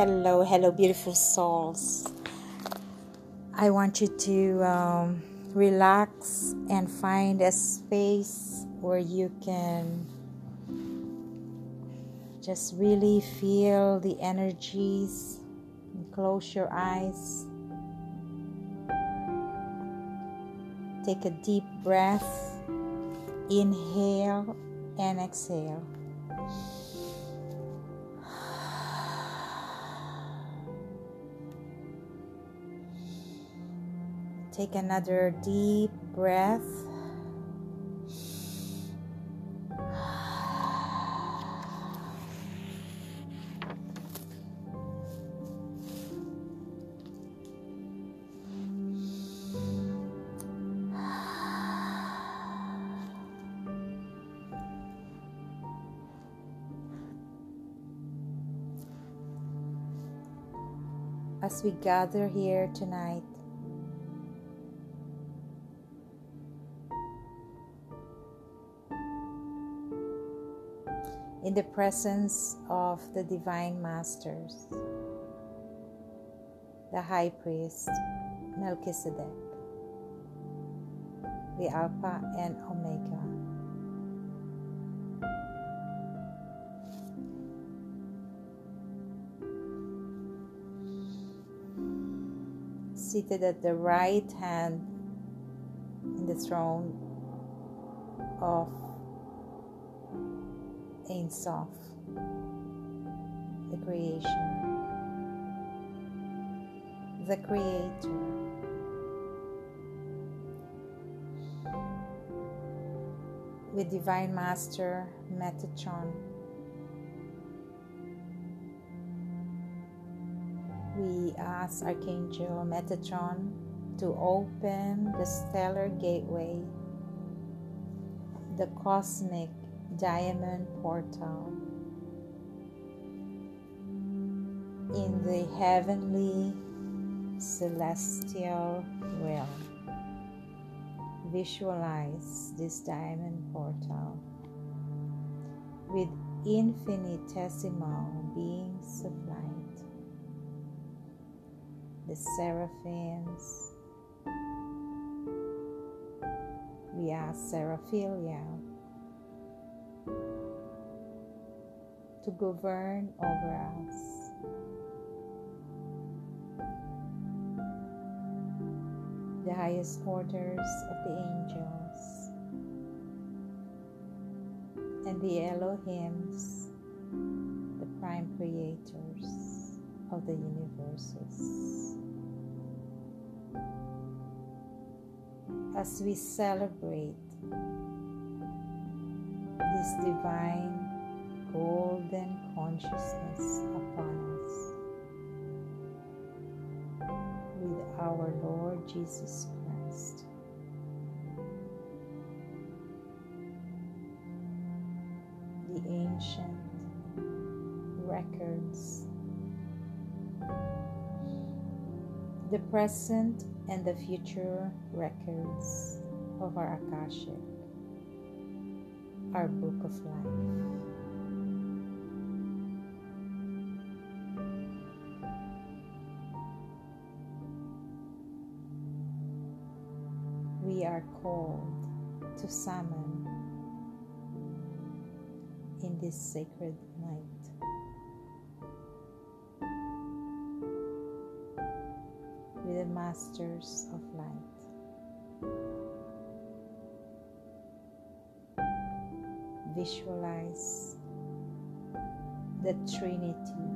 Hello, hello, beautiful souls. I want you to um, relax and find a space where you can just really feel the energies. Close your eyes. Take a deep breath. Inhale and exhale. Take another deep breath. As we gather here tonight, in the presence of the Divine Masters, the High Priest Melchizedek, the Alpha and Omega. Seated at the right hand in the throne of Ein Sof, the creation, the creator. With Divine Master Metatron, we ask Archangel Metatron to open the stellar gateway, the cosmic diamond portal in the heavenly celestial realm. Visualize this diamond portal with infinitesimal beings of light, the seraphims. We are Seraphilia to govern over us. The highest orders of the angels and the Elohims, the prime creators of the universes. As we celebrate this divine golden consciousness upon us. With our Lord Jesus Christ. The ancient records, the present and the future records of our Akashic, our book of life. we are called to summon in this sacred night. With the Masters of Light. Visualize the Trinity,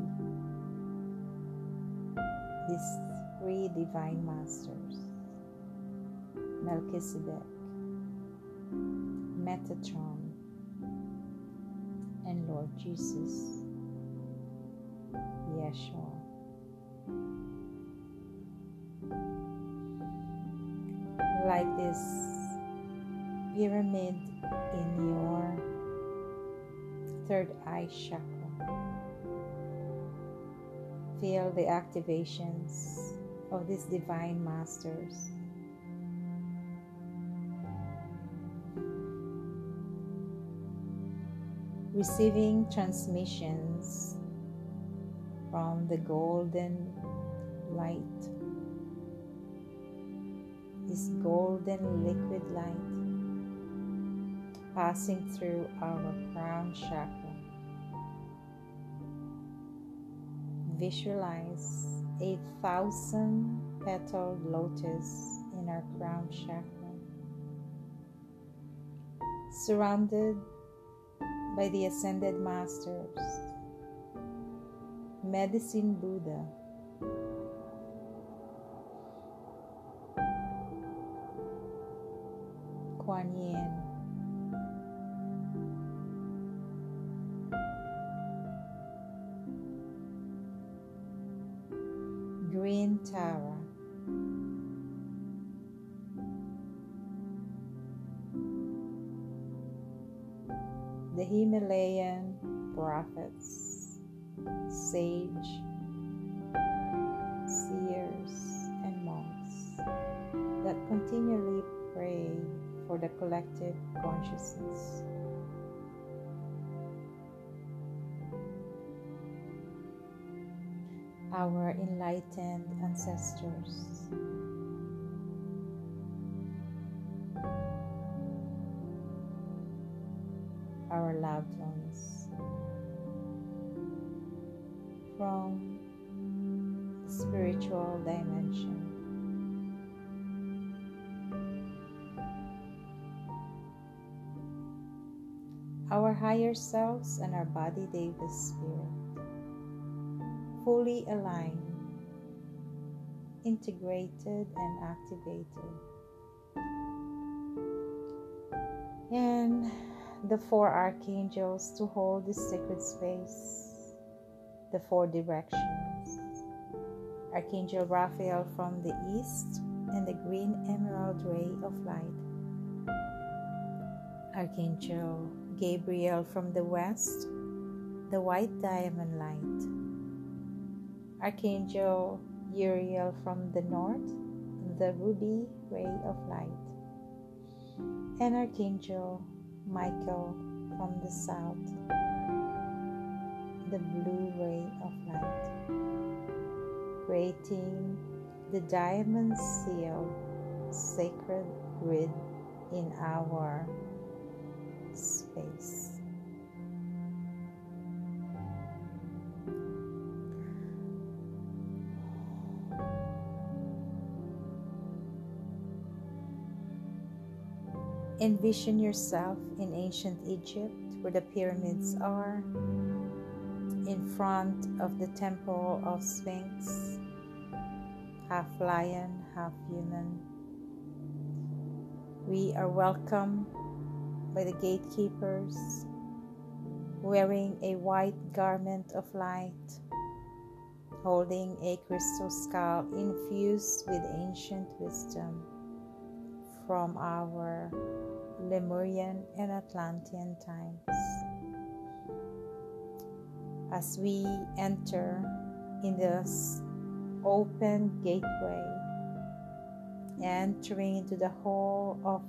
these three divine masters Melchizedek, Metatron, and Lord Jesus, Yeshua. Like this pyramid in your third eye chakra. Feel the activations of these divine masters. Receiving transmissions from the golden light, this golden liquid light passing through our crown chakra. Visualize a thousand petaled lotus in our crown chakra, surrounded by the ascended masters, medicine Buddha. Kuan Yin, Tara. The Himalayan prophets, sage, seers, and monks that continually pray for the collective consciousness. Our enlightened ancestors. Our loved ones from the spiritual dimension. Our higher selves and our body Davis spirit fully aligned, integrated, and activated. And the four archangels to hold this sacred space, the four directions. Archangel Raphael from the east and the green emerald ray of light. Archangel Gabriel from the west, the white diamond light. Archangel Uriel from the north, the ruby ray of light, and Archangel Michael from the south, the blue ray of light, creating the diamond seal sacred grid in our space. Envision yourself in ancient Egypt where the pyramids are, in front of the temple of Sphinx, half lion, half human. We are welcomed by the gatekeepers wearing a white garment of light, holding a crystal skull infused with ancient wisdom from our Lemurian and Atlantean times. As we enter in this open gateway, entering into the hall of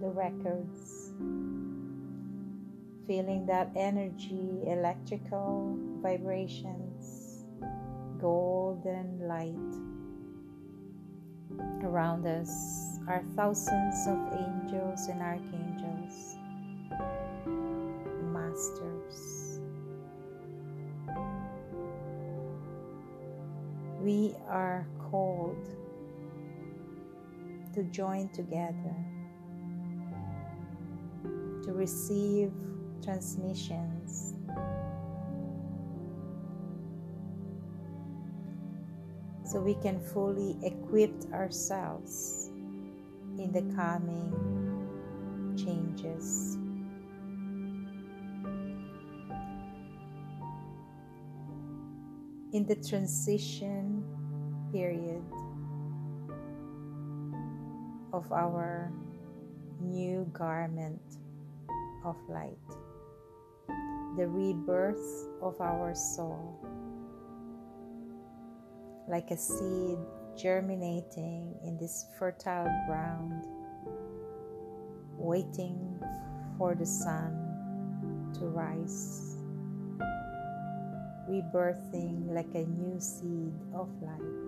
the records, feeling that energy, electrical vibrations, golden light around us are thousands of angels and archangels, masters. We are called to join together to receive transmissions so we can fully equip ourselves in the coming changes. In the transition period of our new garment of light, the rebirth of our soul, like a seed germinating in this fertile ground, waiting for the sun to rise. rebirthing like a new seed of light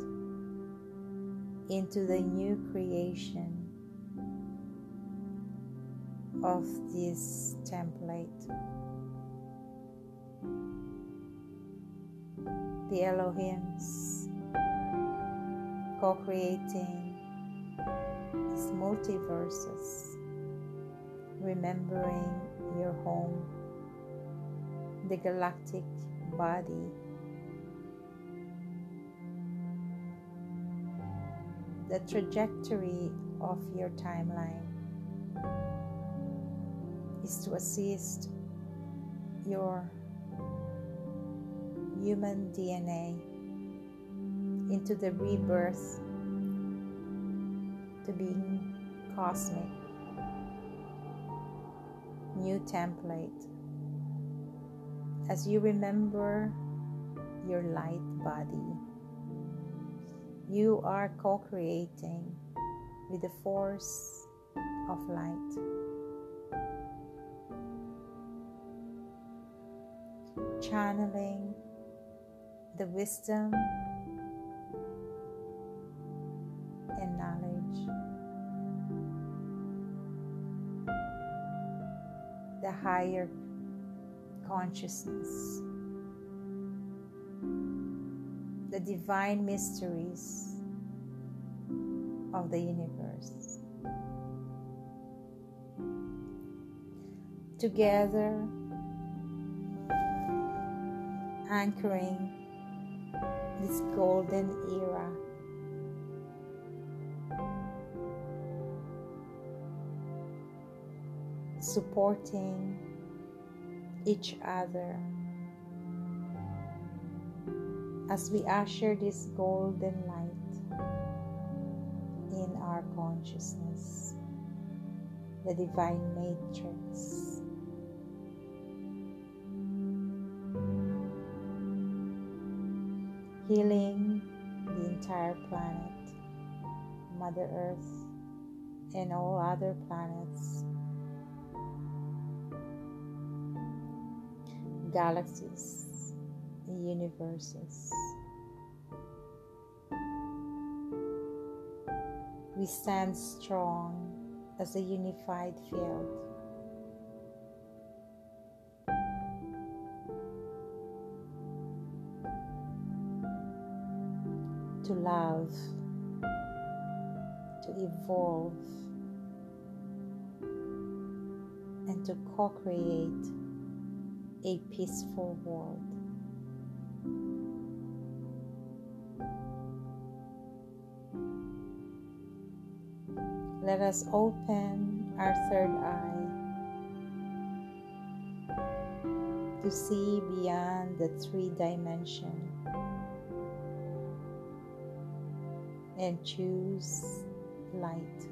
into the new creation of this template. The Elohims co creating these multiverses, remembering your home, the galactic body. The trajectory of your timeline is to assist your human DNA into the rebirth to being cosmic, new template. As you remember your light body, you are co creating with the force of light. Channeling the wisdom and knowledge, the higher consciousness, the divine mysteries of the universe. Together, anchoring this golden era. Supporting each other as we usher this golden light in our consciousness, the divine matrix. Healing the entire planet, Mother Earth, and all other planets galaxies, and universes. We stand strong as a unified field. To love, to evolve, and to co create a peaceful world. Let us open our third eye to see beyond the three dimension and choose light,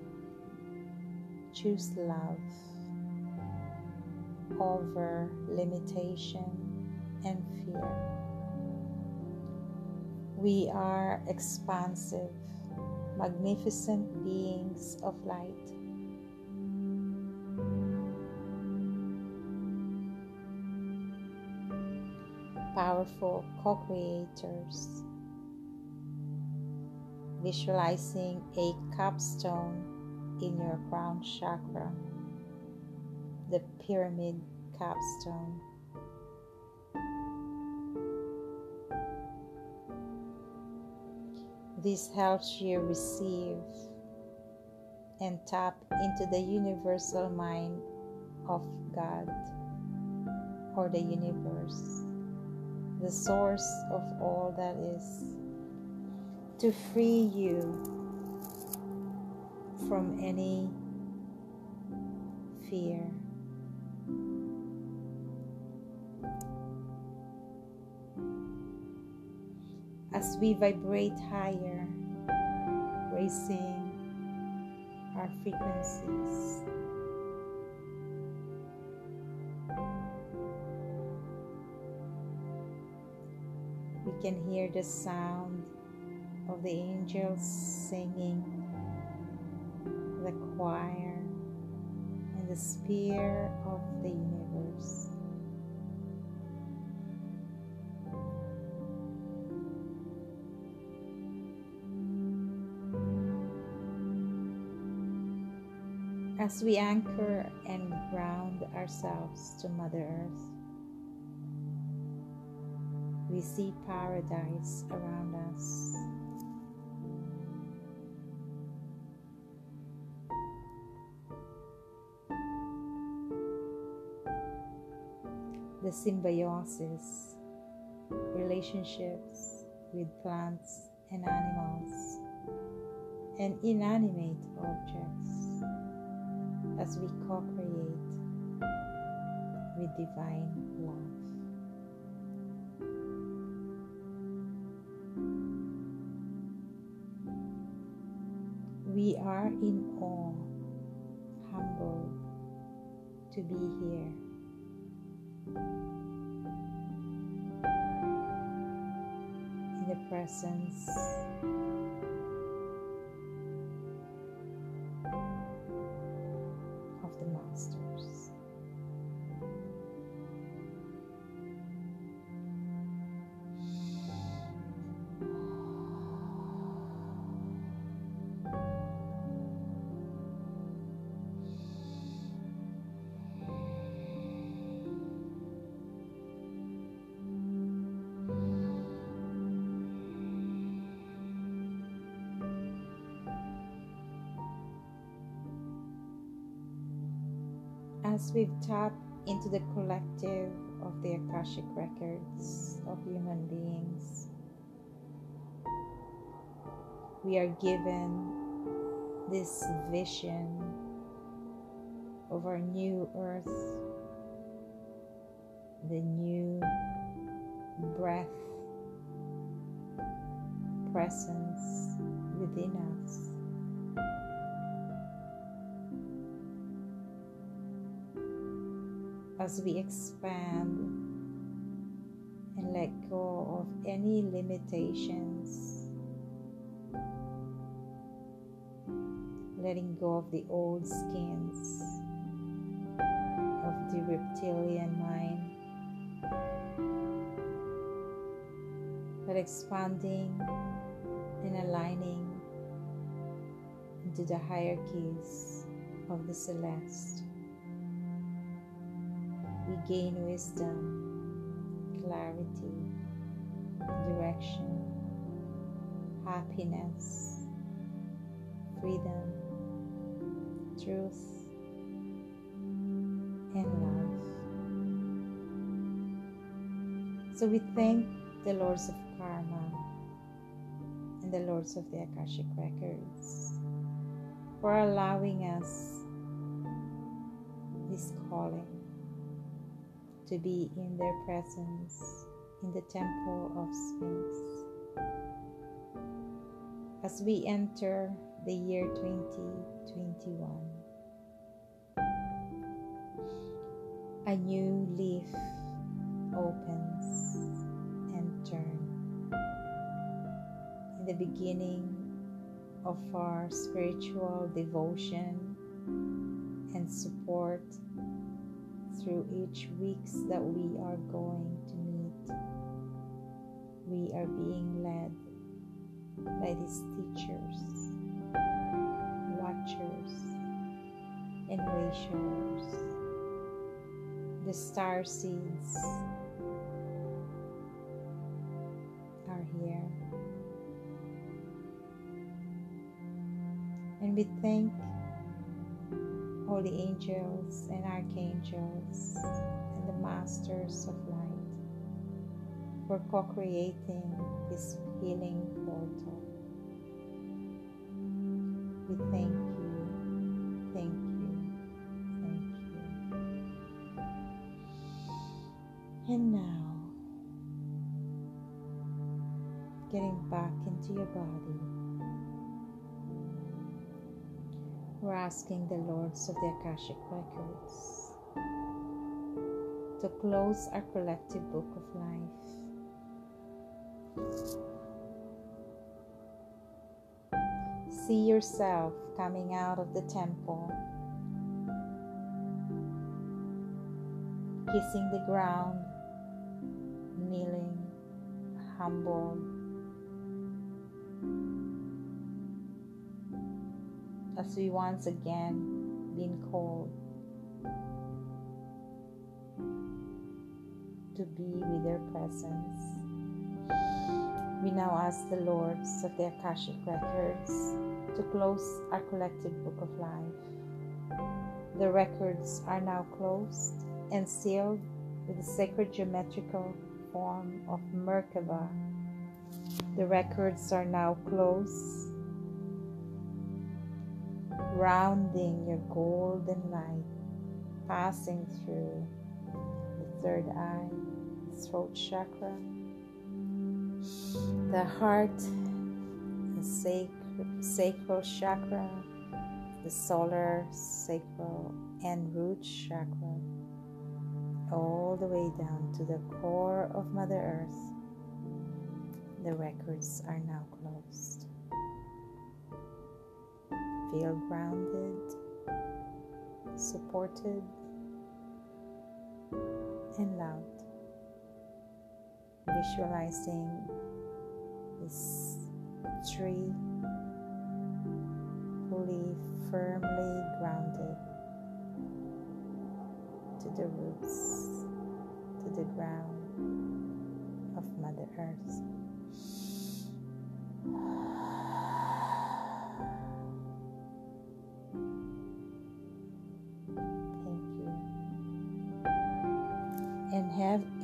choose love over limitation and fear. We are expansive, magnificent beings of light. Powerful co creators, visualizing a capstone in your crown chakra the pyramid capstone. This helps you receive and tap into the universal mind of God or the universe, the source of all that is, to free you from any fear. As we vibrate higher, raising our frequencies. We can hear the sound of the angels singing, the choir, and the sphere of the universe. As we anchor and ground ourselves to Mother Earth. We see paradise around us. The symbiosis, relationships with plants and animals, and inanimate objects as we co create with divine love. We are in awe, humble to be here. In the presence the monsters. As we've tapped into the collective of the Akashic records of human beings, we are given this vision of our new earth, the new breath, presence within us. As we expand and let go of any limitations, letting go of the old skins of the reptilian mind, but expanding and aligning into the hierarchies of the celeste gain wisdom, clarity, direction, happiness, freedom, truth, and love. So we thank the Lords of Karma and the Lords of the Akashic Records for allowing us this calling to be in their presence in the temple of Sphinx. As we enter the year 2021, a new leaf opens and turns. In the beginning of our spiritual devotion and support through each weeks that we are going to meet. We are being led by these teachers, watchers, and wayshowers. The star seeds are here. And we thank holy angels and archangels and the masters of light for co creating this healing portal. We thank you, thank you, thank you. And now, getting back into your body. We're asking the Lords of the Akashic Records to close our collective book of life. See yourself coming out of the temple, kissing the ground, kneeling, humble as we once again been called to be with their presence. We now ask the Lords of the Akashic Records to close our collective book of life. The records are now closed and sealed with the sacred geometrical form of Merkaba. The records are now closed, rounding your golden light, passing through the third eye, throat chakra, the heart, the sacral chakra, the solar, sacral, and root chakra, all the way down to the core of Mother Earth. The records are now closed. Feel grounded, supported, and loved. Visualizing this tree fully, firmly grounded to the roots, to the ground of Mother Earth.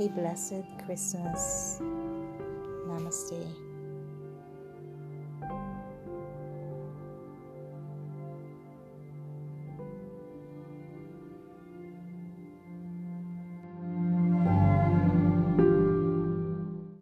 Blessed Christmas. Namaste.